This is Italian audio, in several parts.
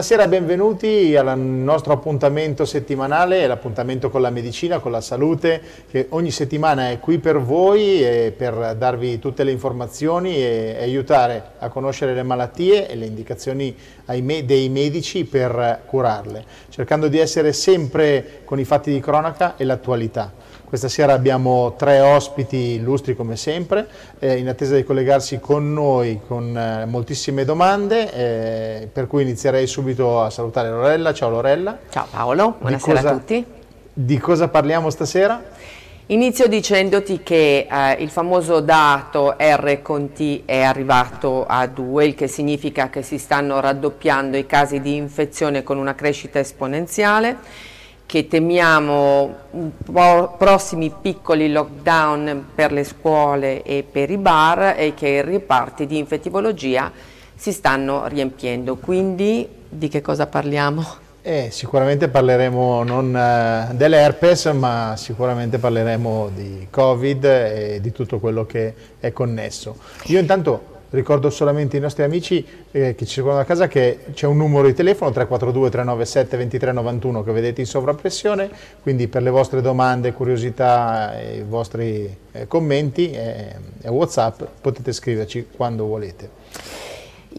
Buonasera, benvenuti al nostro appuntamento settimanale, l'appuntamento con la medicina, con la salute, che ogni settimana è qui per voi per darvi tutte le informazioni e aiutare a conoscere le malattie e le indicazioni dei medici per curarle, cercando di essere sempre con i fatti di cronaca e l'attualità. Questa sera abbiamo tre ospiti illustri come sempre, eh, in attesa di collegarsi con noi con eh, moltissime domande, eh, per cui inizierei subito a salutare Lorella. Ciao Lorella. Ciao Paolo, buonasera cosa, a tutti. Di cosa parliamo stasera? Inizio dicendoti che eh, il famoso dato R con T è arrivato a 2, il che significa che si stanno raddoppiando i casi di infezione con una crescita esponenziale che temiamo prossimi piccoli lockdown per le scuole e per i bar e che i riparti di infettivologia si stanno riempiendo. Quindi di che cosa parliamo? Eh, sicuramente parleremo non uh, dell'herpes, ma sicuramente parleremo di Covid e di tutto quello che è connesso. Io intanto Ricordo solamente ai nostri amici eh, che ci seguono da casa che c'è un numero di telefono 342 397 2391 che vedete in sovrappressione, quindi per le vostre domande, curiosità e i vostri eh, commenti e eh, Whatsapp potete scriverci quando volete.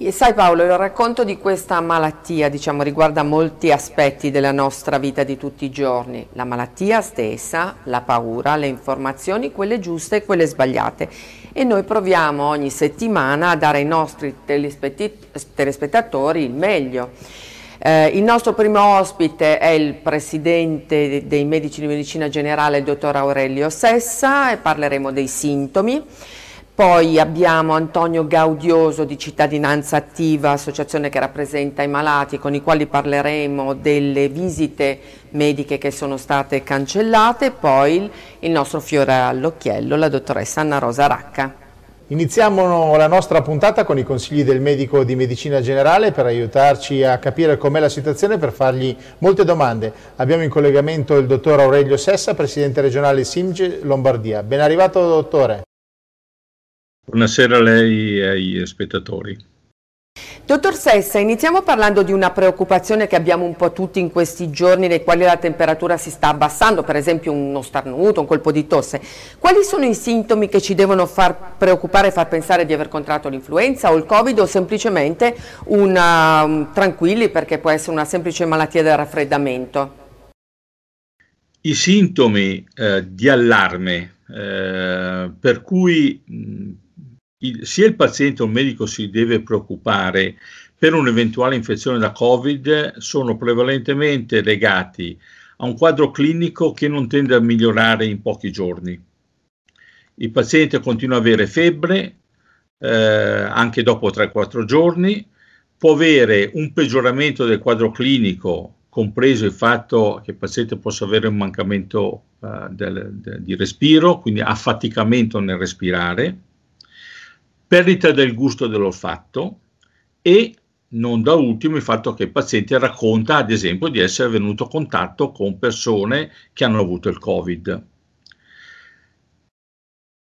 Sai Paolo, il racconto di questa malattia diciamo, riguarda molti aspetti della nostra vita di tutti i giorni, la malattia stessa, la paura, le informazioni, quelle giuste e quelle sbagliate e noi proviamo ogni settimana a dare ai nostri telespettatori il meglio. Eh, il nostro primo ospite è il presidente dei medici di medicina generale, il dottor Aurelio Sessa, e parleremo dei sintomi. Poi abbiamo Antonio Gaudioso di Cittadinanza Attiva, associazione che rappresenta i malati, con i quali parleremo delle visite mediche che sono state cancellate. Poi il nostro fiore all'occhiello, la dottoressa Anna Rosa Racca. Iniziamo la nostra puntata con i consigli del medico di medicina generale per aiutarci a capire com'è la situazione e per fargli molte domande. Abbiamo in collegamento il dottor Aurelio Sessa, presidente regionale Simge Lombardia. Ben arrivato dottore. Buonasera a lei e ai spettatori. Dottor Sessa, iniziamo parlando di una preoccupazione che abbiamo un po' tutti in questi giorni nei quali la temperatura si sta abbassando, per esempio uno starnuto, un colpo di tosse. Quali sono i sintomi che ci devono far preoccupare e far pensare di aver contratto l'influenza o il Covid o semplicemente una, um, tranquilli perché può essere una semplice malattia del raffreddamento? I sintomi eh, di allarme eh, per cui mh, il, sia il paziente o il medico si deve preoccupare per un'eventuale infezione da Covid sono prevalentemente legati a un quadro clinico che non tende a migliorare in pochi giorni. Il paziente continua ad avere febbre eh, anche dopo 3-4 giorni, può avere un peggioramento del quadro clinico, compreso il fatto che il paziente possa avere un mancamento uh, del, del, di respiro, quindi affaticamento nel respirare, perdita del gusto dell'olfatto e non da ultimo il fatto che il paziente racconta ad esempio di essere venuto a contatto con persone che hanno avuto il Covid.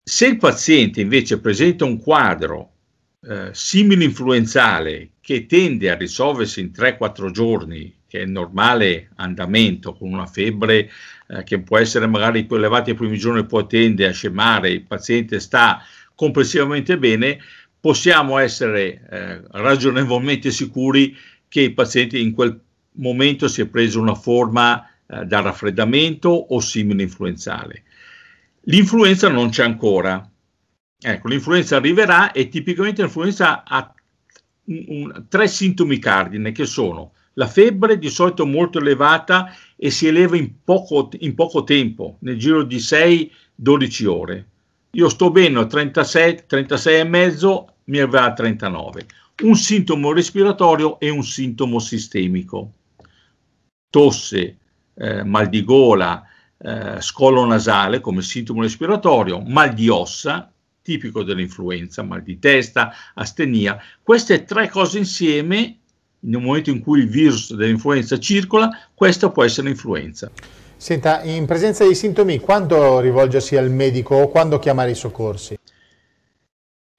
Se il paziente invece presenta un quadro eh, simile influenzale che tende a risolversi in 3-4 giorni, che è il normale andamento, con una febbre eh, che può essere magari più elevata i primi giorni poi tende a scemare, il paziente sta complessivamente bene, possiamo essere eh, ragionevolmente sicuri che il paziente in quel momento si è preso una forma eh, da raffreddamento o simile influenzale. L'influenza non c'è ancora. Ecco, l'influenza arriverà e tipicamente l'influenza ha un, un, tre sintomi cardine che sono la febbre di solito molto elevata e si eleva in poco, in poco tempo, nel giro di 6-12 ore io sto bene a 36, 36 e mezzo, mi arriva a 39. Un sintomo respiratorio e un sintomo sistemico. Tosse, eh, mal di gola, eh, scolo nasale come sintomo respiratorio, mal di ossa, tipico dell'influenza, mal di testa, astenia. Queste tre cose insieme, nel momento in cui il virus dell'influenza circola, questa può essere l'influenza. Senta, in presenza di sintomi, quando rivolgersi al medico o quando chiamare i soccorsi?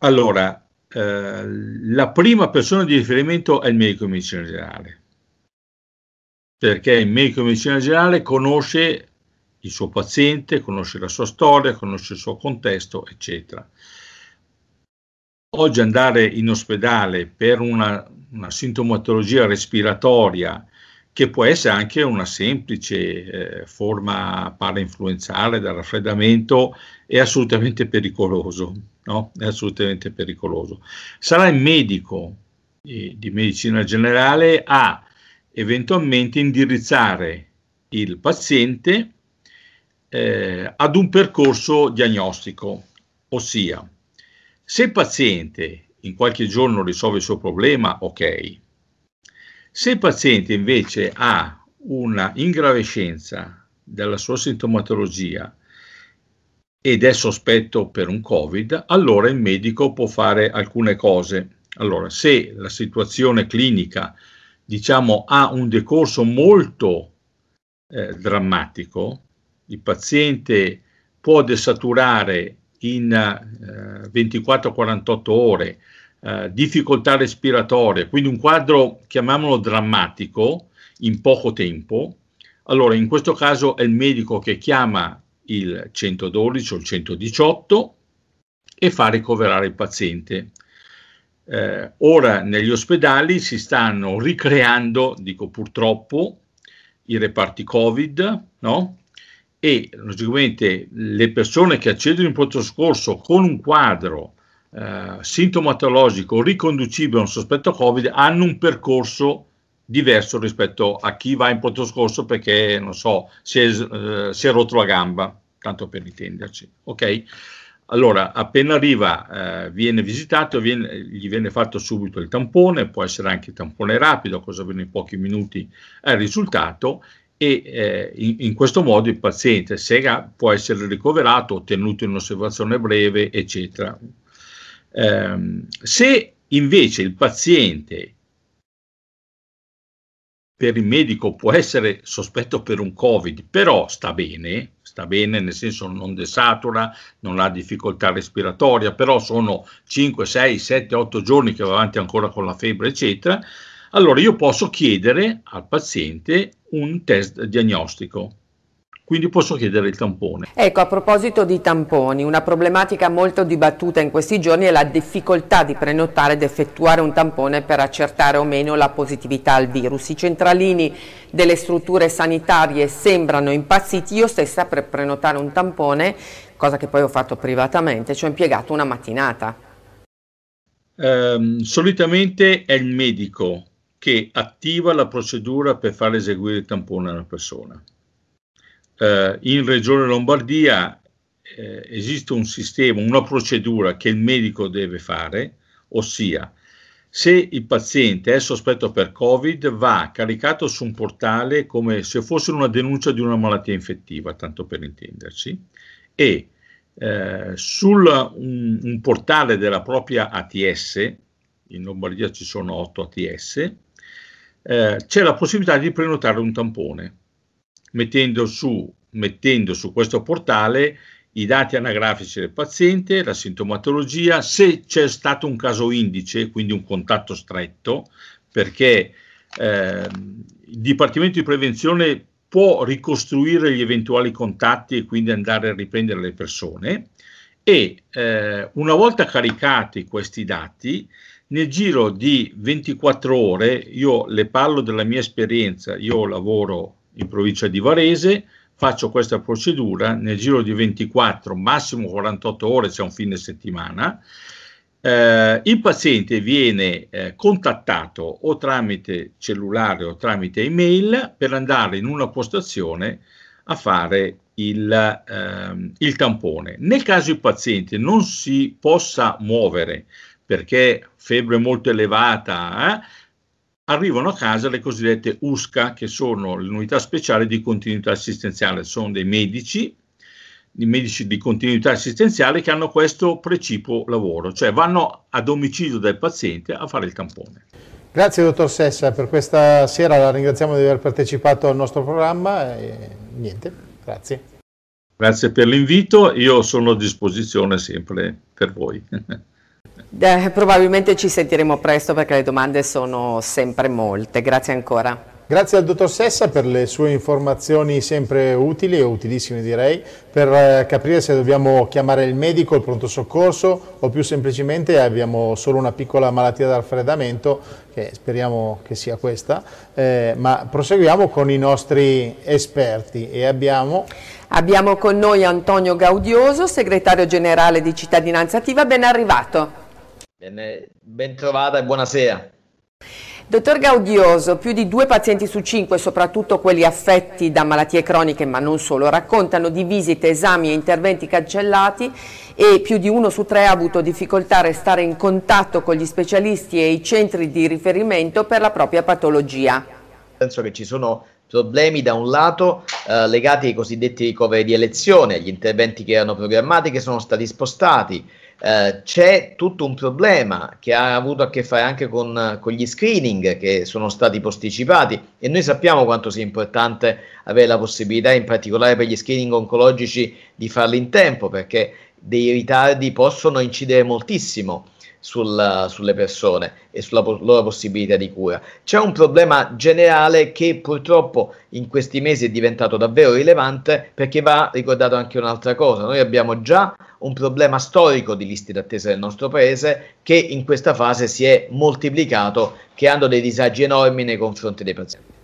Allora, eh, la prima persona di riferimento è il medico di medicina generale, perché il medico di medicina generale conosce il suo paziente, conosce la sua storia, conosce il suo contesto, eccetera. Oggi andare in ospedale per una, una sintomatologia respiratoria, che può essere anche una semplice eh, forma parainfluenzale da raffreddamento, è assolutamente pericoloso. No? È assolutamente pericoloso. Sarà il medico eh, di medicina generale a eventualmente indirizzare il paziente eh, ad un percorso diagnostico, ossia se il paziente in qualche giorno risolve il suo problema, ok. Se il paziente invece ha una ingravescenza della sua sintomatologia ed è sospetto per un Covid, allora il medico può fare alcune cose. Allora, se la situazione clinica, diciamo, ha un decorso molto eh, drammatico, il paziente può desaturare in eh, 24-48 ore, eh, difficoltà respiratorie, quindi un quadro, chiamiamolo drammatico, in poco tempo, allora in questo caso è il medico che chiama il 112 o il 118 e fa ricoverare il paziente. Eh, ora negli ospedali si stanno ricreando, dico purtroppo, i reparti Covid, no? e logicamente le persone che accedono in pronto soccorso con un quadro eh, sintomatologico riconducibile a un sospetto Covid hanno un percorso diverso rispetto a chi va in pronto soccorso perché, non so, si è, eh, si è rotto la gamba, tanto per intenderci, ok? Allora, appena arriva, eh, viene visitato, viene, gli viene fatto subito il tampone, può essere anche il tampone rapido, cosa avviene in pochi minuti è il risultato, e eh, in, in, questo modo il paziente SEGA può essere ricoverato, tenuto in osservazione breve, eccetera. Eh, se invece il paziente per il medico può essere sospetto per un Covid, però sta bene, sta bene nel senso non desatura, non ha difficoltà respiratoria, però sono 5, 6, 7, 8 giorni che va avanti ancora con la febbre, eccetera, allora io posso chiedere al paziente un test diagnostico. Quindi posso chiedere il tampone. Ecco, a proposito di tamponi, una problematica molto dibattuta in questi giorni è la difficoltà di prenotare ed effettuare un tampone per accertare o meno la positività al virus. I centralini delle strutture sanitarie sembrano impazziti. Io stessa per prenotare un tampone, cosa che poi ho fatto privatamente, ci ho impiegato una mattinata. Um, solitamente è il medico che attiva la procedura per far eseguire il tampone alla persona. Eh, in Regione Lombardia eh, esiste un sistema, una procedura che il medico deve fare, ossia se il paziente è sospetto per Covid va caricato su un portale come se fosse una denuncia di una malattia infettiva, tanto per intenderci, e eh, sul un, un portale della propria ATS, in Lombardia ci sono 8 ATS, eh, c'è la possibilità di prenotare un tampone, mettendo su, mettendo su questo portale i dati anagrafici del paziente, la sintomatologia, se c'è stato un caso indice, quindi un contatto stretto, perché eh, il Dipartimento di Prevenzione può ricostruire gli eventuali contatti e quindi andare a riprendere le persone e eh, una volta caricati questi dati nel giro di 24 ore, io le parlo della mia esperienza, io lavoro in provincia di Varese, faccio questa procedura, nel giro di 24, massimo 48 ore, c'è un fine settimana, eh, il paziente viene eh, contattato o tramite cellulare o tramite email per andare in una postazione a fare il, eh, il tampone. Nel caso il paziente non si possa muovere perché febbre molto elevata, eh, arrivano a casa le cosiddette USCA, che sono le unità speciali di continuità assistenziale, sono dei medici, i medici di continuità assistenziale che hanno questo precipuo lavoro, cioè vanno a domicilio del paziente a fare il tampone. Grazie dottor Sessa per questa sera, la ringraziamo di aver partecipato al nostro programma e niente, grazie. Grazie per l'invito, io sono a disposizione sempre per voi. Eh, probabilmente ci sentiremo presto perché le domande sono sempre molte, grazie ancora. Grazie al dottor Sessa per le sue informazioni sempre utili e utilissime direi, per eh, capire se dobbiamo chiamare il medico, il pronto soccorso o più semplicemente abbiamo solo una piccola malattia da raffreddamento, che speriamo che sia questa, eh, ma proseguiamo con i nostri esperti e abbiamo... Abbiamo con noi Antonio Gaudioso, segretario generale di Cittadinanza Attiva, ben arrivato. Bene, ben trovata e buonasera. Dottor Gaudioso, più di due pazienti su cinque, soprattutto quelli affetti da malattie croniche, ma non solo, raccontano di visite, esami e interventi cancellati e più di uno su tre ha avuto difficoltà a restare in contatto con gli specialisti e i centri di riferimento per la propria patologia. Penso che ci sono problemi da un lato eh, legati ai cosiddetti ricoveri di elezione, agli interventi che erano programmati che sono stati spostati, eh, c'è tutto un problema che ha avuto a che fare anche con, con, gli screening che sono stati posticipati e noi sappiamo quanto sia importante avere la possibilità, in particolare per gli screening oncologici, di farli in tempo perché dei ritardi possono incidere moltissimo sul, sulle persone e sulla po- loro possibilità di cura. C'è un problema generale che purtroppo in questi mesi è diventato davvero rilevante perché va ricordato anche un'altra cosa. Noi abbiamo già un problema storico di liste d'attesa del nostro paese che in questa fase si è moltiplicato creando dei disagi enormi nei confronti dei pazienti.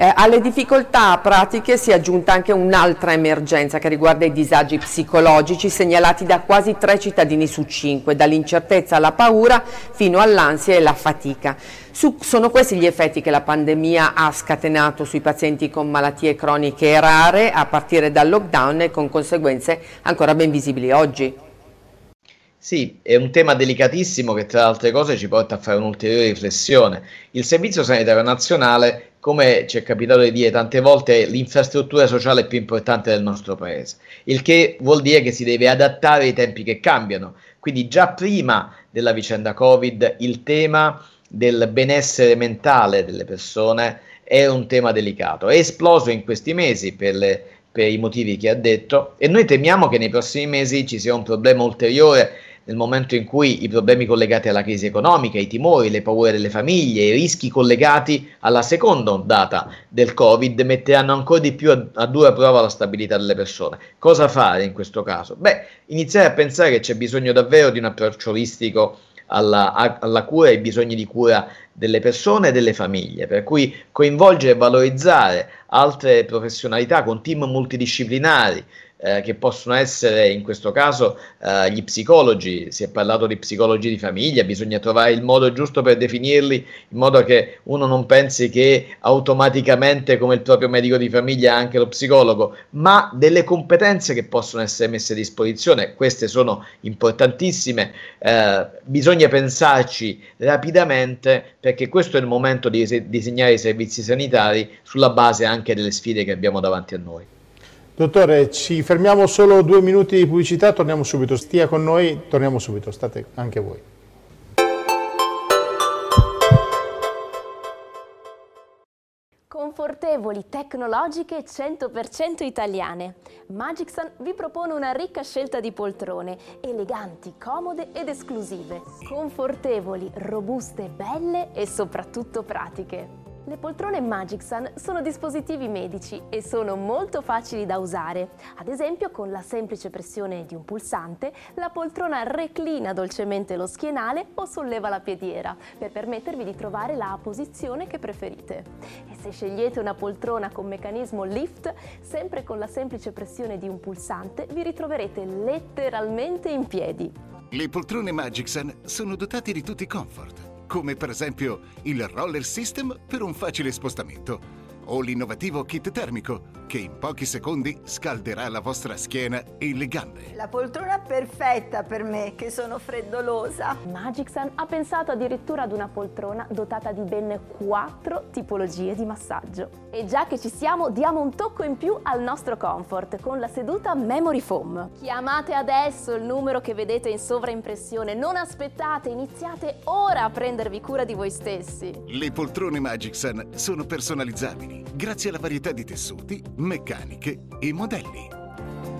Eh, alle difficoltà pratiche si è aggiunta anche un'altra emergenza che riguarda i disagi psicologici segnalati da quasi tre cittadini su cinque, dall'incertezza alla paura fino all'ansia e la fatica. Su, sono questi gli effetti che la pandemia ha scatenato sui pazienti con malattie croniche rare a partire dal lockdown e con conseguenze ancora ben visibili oggi. Sì, è un tema delicatissimo che tra le altre cose ci porta a fare un'ulteriore riflessione. Il Servizio Sanitario Nazionale, come ci è capitato di dire tante volte, è l'infrastruttura sociale più importante del nostro paese, il che vuol dire che si deve adattare ai tempi che cambiano. Quindi già prima della vicenda Covid il tema del benessere mentale delle persone è un tema delicato. È esploso in questi mesi per le per i motivi che ha detto e noi temiamo che nei prossimi mesi ci sia un problema ulteriore nel momento in cui i problemi collegati alla crisi economica, i timori, le paure delle famiglie, i rischi collegati alla seconda ondata del Covid metteranno ancora di più a, a dura prova la stabilità delle persone. Cosa fare in questo caso? Beh, iniziare a pensare che c'è bisogno davvero di un approccio olistico alla, alla, cura e ai bisogni di cura delle persone e delle famiglie, per cui coinvolgere e valorizzare altre professionalità con team multidisciplinari, eh, che possono essere in questo caso eh, gli psicologi, si è parlato di psicologi di famiglia, bisogna trovare il modo giusto per definirli in modo che uno non pensi che automaticamente come il proprio medico di famiglia anche lo psicologo, ma delle competenze che possono essere messe a disposizione, queste sono importantissime, eh, bisogna pensarci rapidamente perché questo è il momento di disegnare i servizi sanitari sulla base anche delle sfide che abbiamo davanti a noi. Dottore, ci fermiamo solo due minuti di pubblicità, torniamo subito. Stia con noi, torniamo subito, state anche voi. Confortevoli, tecnologiche 100% italiane. Magicsan vi propone una ricca scelta di poltrone, eleganti, comode ed esclusive. Confortevoli, robuste, belle e soprattutto pratiche. Le poltrone Magicsan sono dispositivi medici e sono molto facili da usare. Ad esempio, con la semplice pressione di un pulsante, la poltrona reclina dolcemente lo schienale o solleva la piediera per permettervi di trovare la posizione che preferite. E se scegliete una poltrona con meccanismo lift, sempre con la semplice pressione di un pulsante, vi ritroverete letteralmente in piedi. Le poltrone Magicsan sono dotate di tutti i comfort come per esempio il roller system per un facile spostamento o l'innovativo kit termico che in pochi secondi scalderà la vostra schiena e le gambe. La poltrona perfetta per me, che sono freddolosa. Magicsan ha pensato addirittura ad una poltrona dotata di ben quattro tipologie di massaggio. E già che ci siamo, diamo un tocco in più al nostro comfort con la seduta Memory Foam. Chiamate adesso il numero che vedete in sovraimpressione, non aspettate, iniziate ora a prendervi cura di voi stessi. Le poltrone Magicsan sono personalizzabili grazie alla varietà di tessuti, meccaniche e modelli.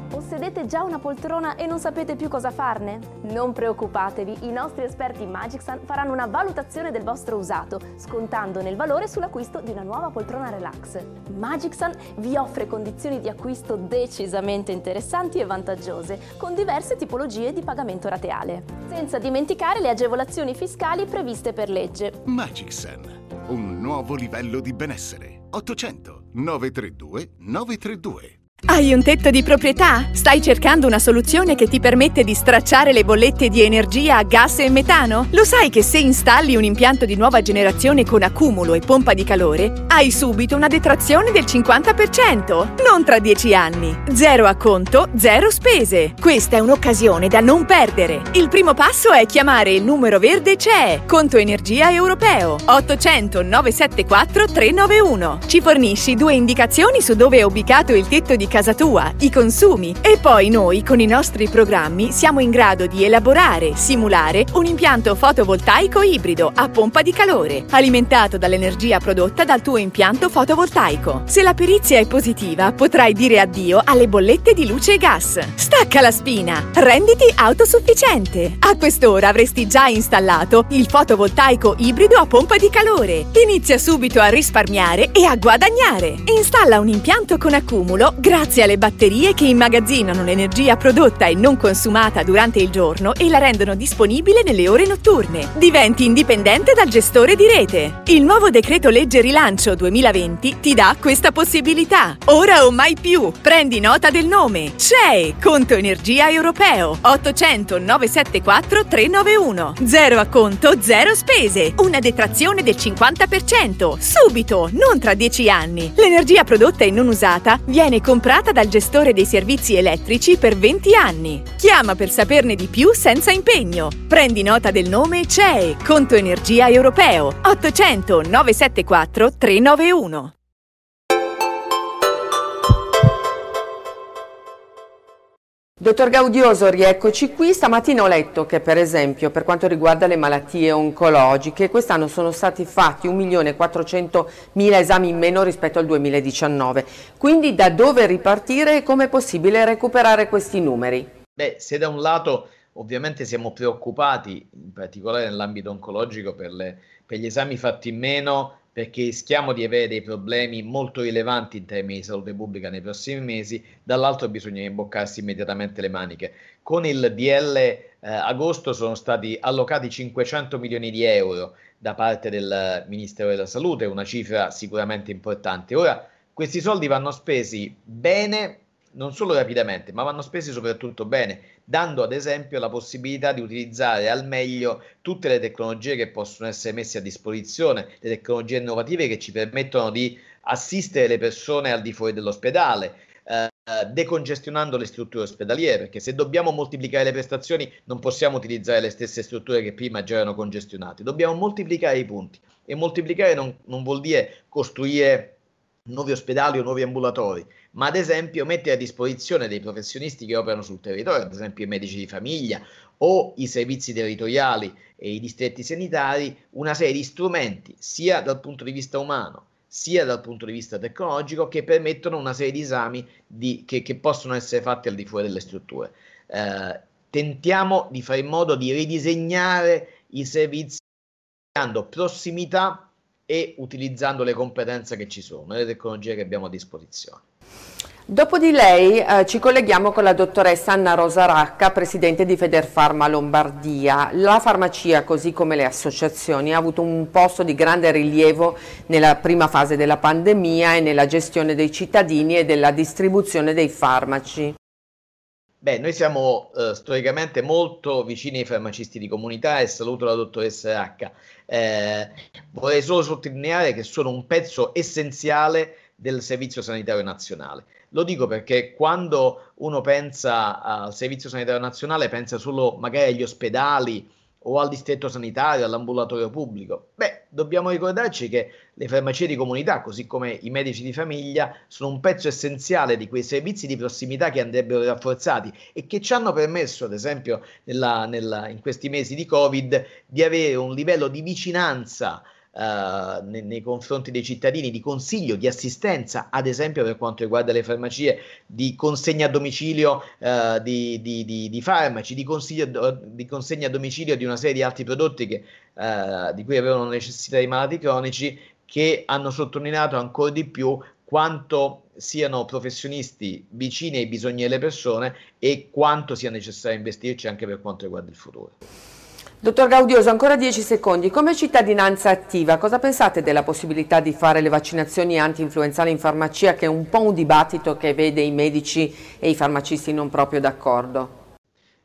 Possedete già una poltrona e non sapete più cosa farne? Non preoccupatevi, i nostri esperti Magicsan faranno una valutazione del vostro usato, scontandone il valore sull'acquisto di una nuova poltrona relax. Magicsan vi offre condizioni di acquisto decisamente interessanti e vantaggiose, con diverse tipologie di pagamento rateale. Senza dimenticare le agevolazioni fiscali previste per legge. Magicsan, un nuovo livello di benessere. 800 932 932 hai un tetto di proprietà? Stai cercando una soluzione che ti permette di stracciare le bollette di energia gas e metano? Lo sai che se installi un impianto di nuova generazione con accumulo e pompa di calore, hai subito una detrazione del 50%, non tra 10 anni. Zero acconto, zero spese. Questa è un'occasione da non perdere. Il primo passo è chiamare il numero verde CE, Conto Energia Europeo, 800 974 391. Ci fornisci due indicazioni su dove è ubicato il tetto di casa tua, i consumi e poi noi con i nostri programmi siamo in grado di elaborare, simulare un impianto fotovoltaico ibrido a pompa di calore, alimentato dall'energia prodotta dal tuo impianto fotovoltaico. Se la perizia è positiva, potrai dire addio alle bollette di luce e gas. Stacca la spina, renditi autosufficiente. A quest'ora avresti già installato il fotovoltaico ibrido a pompa di calore. Inizia subito a risparmiare e a guadagnare. Installa un impianto con accumulo grazie grazie alle batterie che immagazzinano l'energia prodotta e non consumata durante il giorno e la rendono disponibile nelle ore notturne. Diventi indipendente dal gestore di rete. Il nuovo decreto legge rilancio 2020 ti dà questa possibilità. Ora o mai più. Prendi nota del nome. CEE, Conto Energia Europeo. 800 974 391. Zero acconto, zero spese. Una detrazione del 50%. Subito, non tra 10 anni. L'energia prodotta e non usata viene comprata comprata dal gestore dei servizi elettrici per 20 anni. Chiama per saperne di più senza impegno. Prendi nota del nome CEE, Conto Energia Europeo, 800 974 391. Dottor Gaudioso, rieccoci qui. Stamattina ho letto che per esempio per quanto riguarda le malattie oncologiche quest'anno sono stati fatti 1.400.000 esami in meno rispetto al 2019. Quindi da dove ripartire e come è possibile recuperare questi numeri? Beh, se da un lato ovviamente siamo preoccupati, in particolare nell'ambito oncologico, per, le, per gli esami fatti in meno perché rischiamo di avere dei problemi molto rilevanti in termini di salute pubblica nei prossimi mesi, dall'altro bisogna imboccarsi immediatamente le maniche. Con il DL eh, agosto sono stati allocati 500 milioni di euro da parte del Ministero della Salute, una cifra sicuramente importante. Ora, questi soldi vanno spesi bene non solo rapidamente, ma vanno spesi soprattutto bene, dando ad esempio la possibilità di utilizzare al meglio tutte le tecnologie che possono essere messe a disposizione, le tecnologie innovative che ci permettono di assistere le persone al di fuori dell'ospedale, eh, decongestionando le strutture ospedaliere, perché se dobbiamo moltiplicare le prestazioni non possiamo utilizzare le stesse strutture che prima già erano congestionate, dobbiamo moltiplicare i punti e moltiplicare non, non vuol dire costruire nuovi ospedali o nuovi ambulatori, ma ad esempio mettere a disposizione dei professionisti che operano sul territorio, ad esempio i medici di famiglia o i servizi territoriali e i distretti sanitari, una serie di strumenti sia dal punto di vista umano sia dal punto di vista tecnologico che permettono una serie di esami di, che, che, possono essere fatti al di fuori delle strutture. Eh, tentiamo di fare in modo di ridisegnare i servizi dando prossimità e utilizzando le competenze che ci sono, le tecnologie che abbiamo a disposizione. Dopo di lei eh, ci colleghiamo con la dottoressa Anna Rosa Racca, presidente di Federfarma Lombardia. La farmacia, così come le associazioni, ha avuto un posto di grande rilievo nella prima fase della pandemia e nella gestione dei cittadini e della distribuzione dei farmaci. Beh, noi siamo eh, storicamente molto vicini ai farmacisti di comunità e saluto la dottoressa Racca. Eh, vorrei solo sottolineare che sono un pezzo essenziale del Servizio Sanitario Nazionale. Lo dico perché quando uno pensa al Servizio Sanitario Nazionale pensa solo magari agli ospedali o al distretto sanitario, all'ambulatorio pubblico. Beh, dobbiamo ricordarci che le farmacie di comunità, così come i medici di famiglia, sono un pezzo essenziale di quei servizi di prossimità che andrebbero rafforzati e che ci hanno permesso, ad esempio, nella, nella, in questi mesi di Covid, di avere un livello di vicinanza Uh, nei, nei, confronti dei cittadini di consiglio, di assistenza, ad esempio per quanto riguarda le farmacie, di consegna a domicilio uh, di, di, di, di, farmaci, di, consegna a domicilio di una serie di altri prodotti che, uh, di cui avevano necessità i malati cronici, che hanno sottolineato ancora di più quanto siano professionisti vicini ai bisogni delle persone e quanto sia necessario investirci anche per quanto riguarda il futuro. Dottor Gaudioso, ancora 10 secondi. Come cittadinanza attiva, cosa pensate della possibilità di fare le vaccinazioni anti-influenzali in farmacia, che è un po' un dibattito che vede i medici e i farmacisti non proprio d'accordo?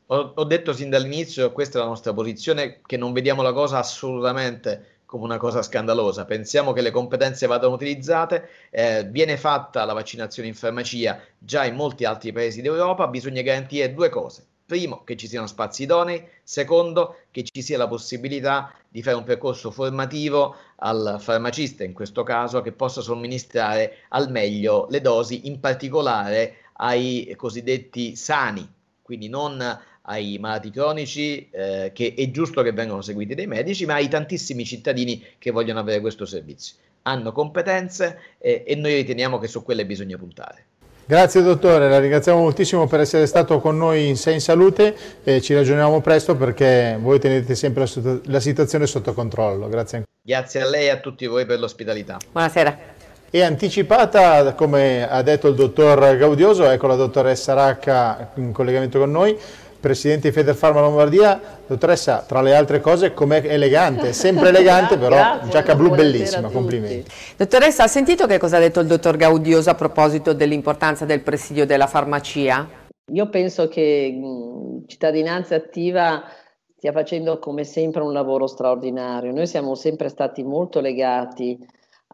Ho, ho detto sin dall'inizio, questa è la nostra posizione, che non vediamo la cosa assolutamente come una cosa scandalosa. Pensiamo che le competenze vadano utilizzate, eh, viene fatta la vaccinazione in farmacia già in molti altri paesi d'Europa, bisogna garantire due cose Primo, che ci siano spazi idonei, secondo, che ci sia la possibilità di fare un percorso formativo al farmacista, in questo caso, che possa somministrare al meglio le dosi, in particolare ai cosiddetti sani, quindi non ai malati cronici, eh, che è giusto che vengano seguiti dai medici, ma ai tantissimi cittadini che vogliono avere questo servizio. Hanno competenze eh, e noi riteniamo che su quelle bisogna puntare. Grazie dottore, la ringraziamo moltissimo per essere stato con noi in Sei in Salute e ci ragioniamo presto perché voi tenete sempre la, la situazione sotto controllo. Grazie. Grazie a lei e a tutti voi per l'ospitalità. Buonasera. E anticipata, come ha detto il dottor Gaudioso, ecco la dottoressa Racca in collegamento con noi, Presidente di Federfarma Lombardia, dottoressa, tra le altre cose, com'è elegante, sempre elegante, però Grazie, giacca blu bellissima, complimenti. Dottoressa, ha sentito che cosa ha detto il dottor Gaudioso a proposito dell'importanza del presidio della farmacia? Io penso che mh, Cittadinanza Attiva stia facendo come sempre un lavoro straordinario. Noi siamo sempre stati molto legati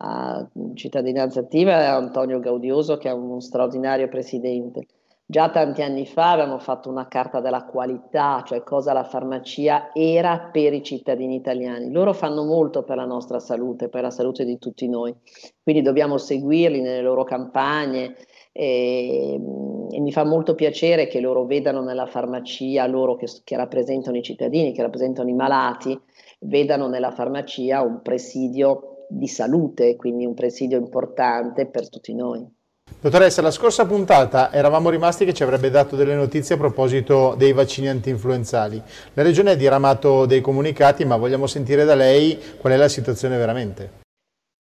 a Cittadinanza Attiva e a Antonio Gaudioso che è uno straordinario presidente. Già tanti anni fa avevamo fatto una carta della qualità, cioè cosa la farmacia era per i cittadini italiani. Loro fanno molto per la nostra salute, per la salute di tutti noi, quindi dobbiamo seguirli nelle loro campagne e, e mi fa molto piacere che loro vedano nella farmacia, loro che, che rappresentano i cittadini, che rappresentano i malati, vedano nella farmacia un presidio di salute, quindi un presidio importante per tutti noi. Dottoressa, la scorsa puntata eravamo rimasti che ci avrebbe dato delle notizie a proposito dei vaccini anti-influenzali. La Regione ha diramato dei comunicati, ma vogliamo sentire da lei qual è la situazione veramente.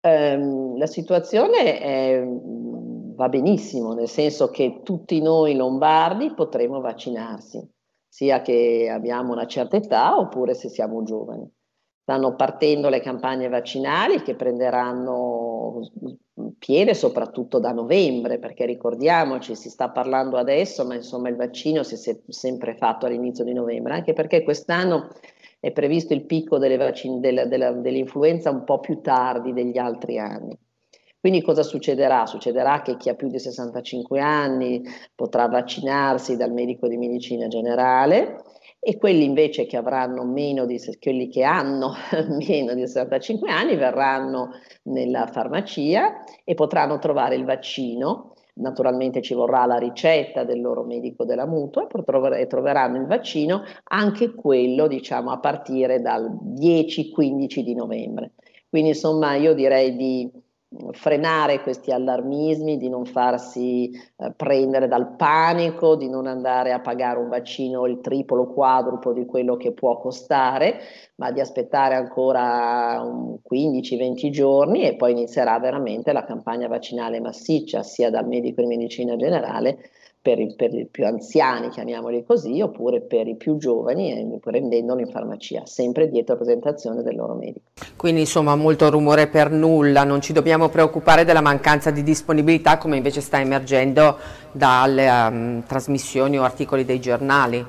Um, la situazione è, va benissimo, nel senso che tutti noi lombardi potremo vaccinarsi, sia che abbiamo una certa età oppure se siamo giovani. Stanno partendo le campagne vaccinali che prenderanno piede soprattutto da novembre, perché ricordiamoci, si sta parlando adesso, ma insomma il vaccino si è sempre fatto all'inizio di novembre, anche perché quest'anno è previsto il picco delle vaccin- della, della, dell'influenza un po' più tardi degli altri anni. Quindi cosa succederà? Succederà che chi ha più di 65 anni potrà vaccinarsi dal medico di medicina generale e quelli invece che avranno meno di quelli che hanno meno di 65 anni verranno nella farmacia e potranno trovare il vaccino. Naturalmente ci vorrà la ricetta del loro medico della mutua e troveranno il vaccino anche quello diciamo a partire dal 10-15 di novembre. Quindi insomma io direi di frenare questi allarmismi, di non farsi eh, prendere dal panico, di non andare a pagare un vaccino il triplo o quadruplo di quello che può costare, ma di aspettare ancora 15-20 giorni e poi inizierà veramente la campagna vaccinale massiccia sia dal medico di medicina generale per per i, più anziani, chiamiamoli così, oppure per i più giovani, eh, prendendolo in farmacia, sempre dietro la presentazione del loro medico. Quindi insomma molto rumore per nulla, non ci dobbiamo preoccupare della mancanza di disponibilità come invece sta emergendo dalle um, trasmissioni o articoli dei giornali.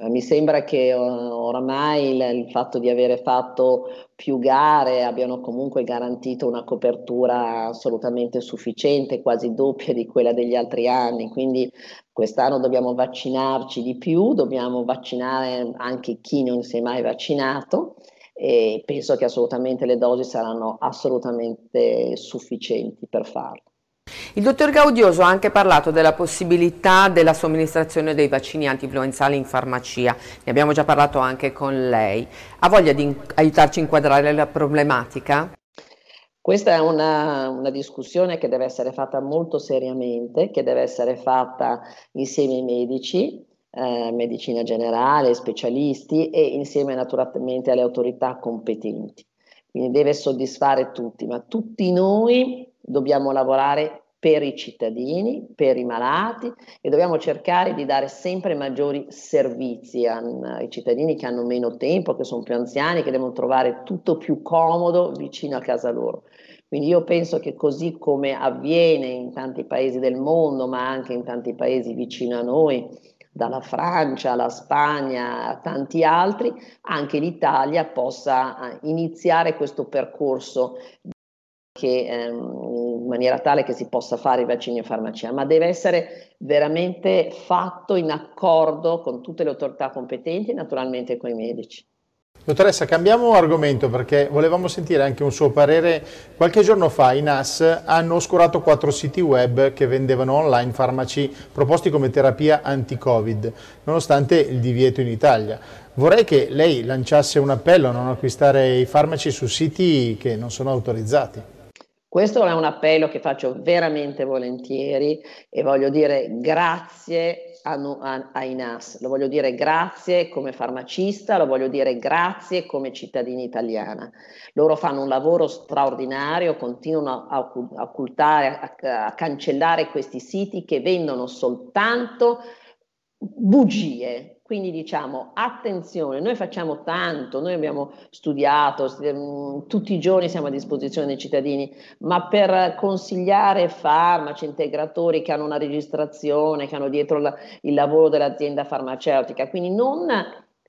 Eh, mi sembra che oramai il, il, fatto di avere fatto più gare abbiano comunque garantito una copertura assolutamente sufficiente, quasi doppia di quella degli altri anni, quindi quest'anno dobbiamo vaccinarci di più, dobbiamo vaccinare anche chi non si è mai vaccinato e penso che assolutamente le dosi saranno assolutamente sufficienti per farlo. Il dottor Gaudioso ha anche parlato della possibilità della somministrazione dei vaccini antinfluenzali in farmacia, ne abbiamo già parlato anche con lei. Ha voglia di aiutarci a inquadrare la problematica? Questa è una, una, discussione che deve essere fatta molto seriamente, che deve essere fatta insieme ai medici, eh, medicina generale, specialisti e insieme naturalmente alle autorità competenti. Quindi deve soddisfare tutti, ma tutti noi dobbiamo lavorare per i cittadini, per i malati e dobbiamo cercare di dare sempre maggiori servizi ai cittadini che hanno meno tempo, che sono più anziani, che devono trovare tutto più comodo vicino a casa loro. Quindi io penso che così come avviene in tanti paesi del mondo, ma anche in tanti paesi vicino a noi, dalla Francia alla Spagna a tanti altri, anche l'Italia possa eh, iniziare questo percorso che, ehm, maniera tale che si possa fare i vaccini in farmacia, ma deve essere veramente fatto in accordo con tutte le autorità competenti e naturalmente con i medici. Dottoressa, cambiamo argomento perché volevamo sentire anche un suo parere. Qualche giorno fa i NAS hanno oscurato quattro siti web che vendevano online farmaci proposti come terapia anti-Covid, nonostante il divieto in Italia. Vorrei che lei lanciasse un appello a non acquistare i farmaci su siti che non sono autorizzati. Questo è un appello che faccio veramente volentieri e voglio dire grazie a, a, ai NAS, lo voglio dire grazie come farmacista, lo voglio dire grazie come cittadina italiana. Loro fanno un lavoro straordinario, continuano a, a occultare, a, a cancellare questi siti che vendono soltanto bugie, quindi diciamo attenzione, noi facciamo tanto, noi abbiamo studiato, mm, tutti i giorni siamo a disposizione dei cittadini, ma per consigliare farmaci, integratori che hanno una registrazione, che hanno dietro la, il lavoro dell'azienda farmaceutica, quindi non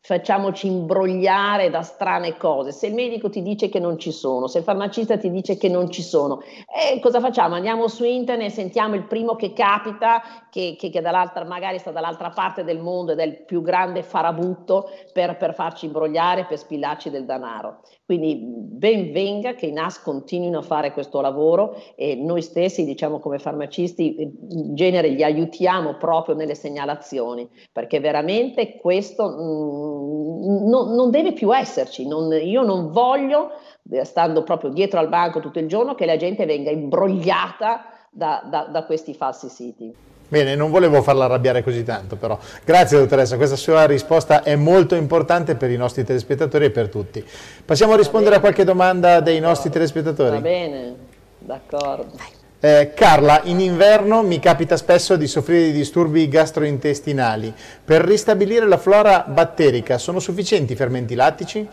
facciamoci imbrogliare da strane cose. Se il medico ti dice che non ci sono, se il farmacista ti dice che non ci sono, eh, cosa facciamo? Andiamo su internet, sentiamo il primo che capita, che, che, che magari sta dall'altra parte del mondo ed è il più grande farabutto per, per farci imbrogliare, per spillarci del denaro. Quindi ben venga che i NAS continuino a fare questo lavoro e noi stessi, diciamo come farmacisti, in genere li aiutiamo proprio nelle segnalazioni, perché veramente questo mh, mm, no, non deve più esserci. Non, io non voglio, eh, stando proprio dietro al banco tutto il giorno, che la gente venga imbrogliata da, da, da questi falsi siti. Bene, non volevo farla arrabbiare così tanto però. Grazie dottoressa, questa sua risposta è molto importante per i nostri telespettatori e per tutti. Passiamo a rispondere a qualche domanda dei nostri telespettatori. Va bene, d'accordo. Eh, Carla, in inverno mi capita spesso di soffrire di disturbi gastrointestinali. Per ristabilire la flora batterica sono sufficienti i fermenti lattici?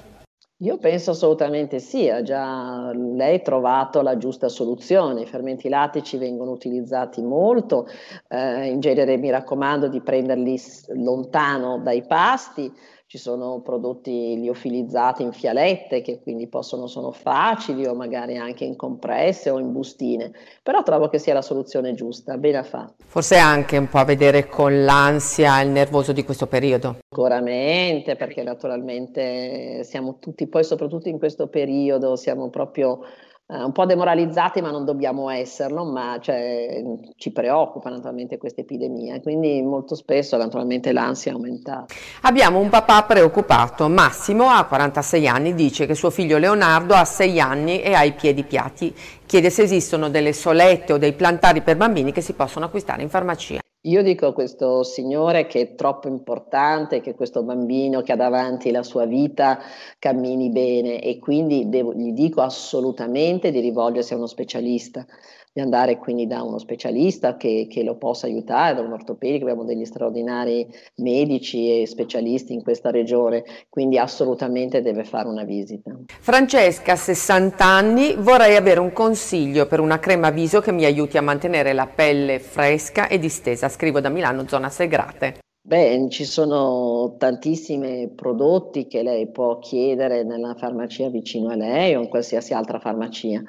Io penso assolutamente sì, ha già lei trovato la giusta soluzione, i fermenti lattici vengono utilizzati molto, eh, in genere mi raccomando di prenderli lontano dai pasti, ci sono prodotti liofilizzati in fialette che quindi possono, sono facili o magari anche in compresse o in bustine, però trovo che sia la soluzione giusta, bene fatto. Forse anche un po' a vedere con l'ansia il nervoso di questo periodo. Sicuramente, perché naturalmente siamo tutti, poi soprattutto in questo periodo, siamo proprio eh, un po' demoralizzati, ma non dobbiamo esserlo, ma cioè, ci preoccupa naturalmente questa epidemia, quindi molto spesso naturalmente l'ansia è aumentata. Abbiamo un papà preoccupato, Massimo ha 46 anni, dice che suo figlio Leonardo ha 6 anni e ha i piedi piatti, chiede se esistono delle solette o dei plantari per bambini che si possono acquistare in farmacia. Io dico a questo signore che è troppo importante che questo bambino che ha davanti la sua vita cammini bene e quindi devo, gli dico assolutamente di rivolgersi a uno specialista di andare quindi da uno specialista che, che, lo possa aiutare, da un ortopedico, abbiamo degli straordinari medici e specialisti in questa regione, quindi assolutamente deve fare una visita. Francesca, 60 anni, vorrei avere un consiglio per una crema viso che mi aiuti a mantenere la pelle fresca e distesa. Scrivo da Milano, zona Segrate. Beh, ci sono tantissimi prodotti che lei può chiedere nella farmacia vicino a lei o in qualsiasi altra farmacia.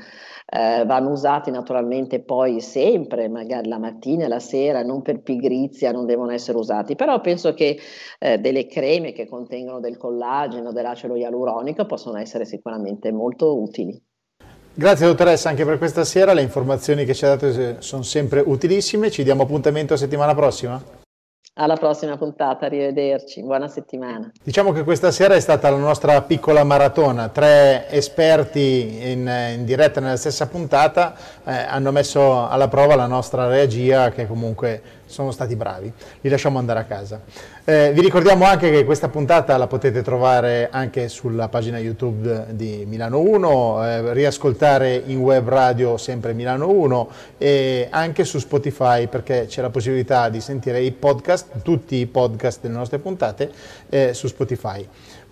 Eh, vanno usati naturalmente poi sempre, magari la mattina e la sera, non per pigrizia, non devono essere usati, però penso che eh, delle creme che contengono del collagene o dell'acido ialuronico possono essere sicuramente molto utili. Grazie dottoressa anche per questa sera, le informazioni che ci ha dato sono sempre utilissime, ci diamo appuntamento settimana prossima? Alla prossima puntata, arrivederci, buona settimana. Diciamo che questa sera è stata la nostra piccola maratona, tre esperti in, in diretta nella stessa puntata eh, hanno messo alla prova la nostra regia che comunque sono stati bravi, li lasciamo andare a casa. Eh, vi ricordiamo anche che questa puntata la potete trovare anche sulla pagina YouTube di Milano 1, eh, riascoltare in web radio sempre Milano 1 e anche su Spotify perché c'è la possibilità di sentire i podcast, tutti i podcast delle nostre puntate eh, su Spotify.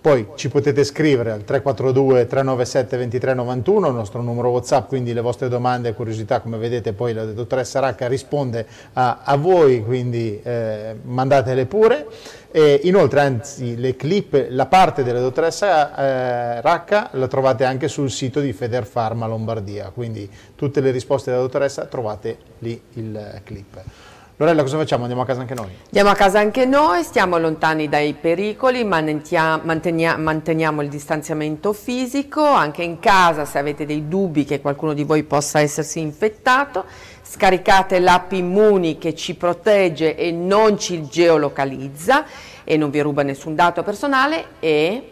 Poi ci potete scrivere al 342 397 2391, il nostro numero WhatsApp, quindi le vostre domande e curiosità, come vedete poi la dottoressa Racca risponde a, a voi, quindi eh, mandatele pure. E inoltre, anzi, le clip, la parte della dottoressa eh, Racca la trovate anche sul sito di Federfarma Lombardia, quindi tutte le risposte della dottoressa trovate lì il clip. Lorella, cosa facciamo? Andiamo a casa anche noi? Andiamo a casa anche noi, stiamo lontani dai pericoli, manteniamo il distanziamento fisico, anche in casa se avete dei dubbi che qualcuno di voi possa essersi infettato, scaricate l'app Immuni che ci protegge e non ci geolocalizza e non vi ruba nessun dato personale e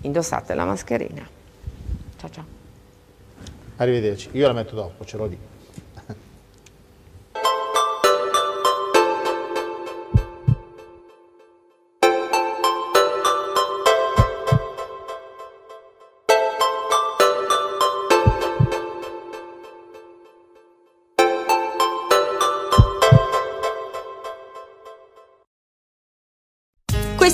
indossate la mascherina. Ciao ciao. Arrivederci, io la metto dopo, ce l'ho lì.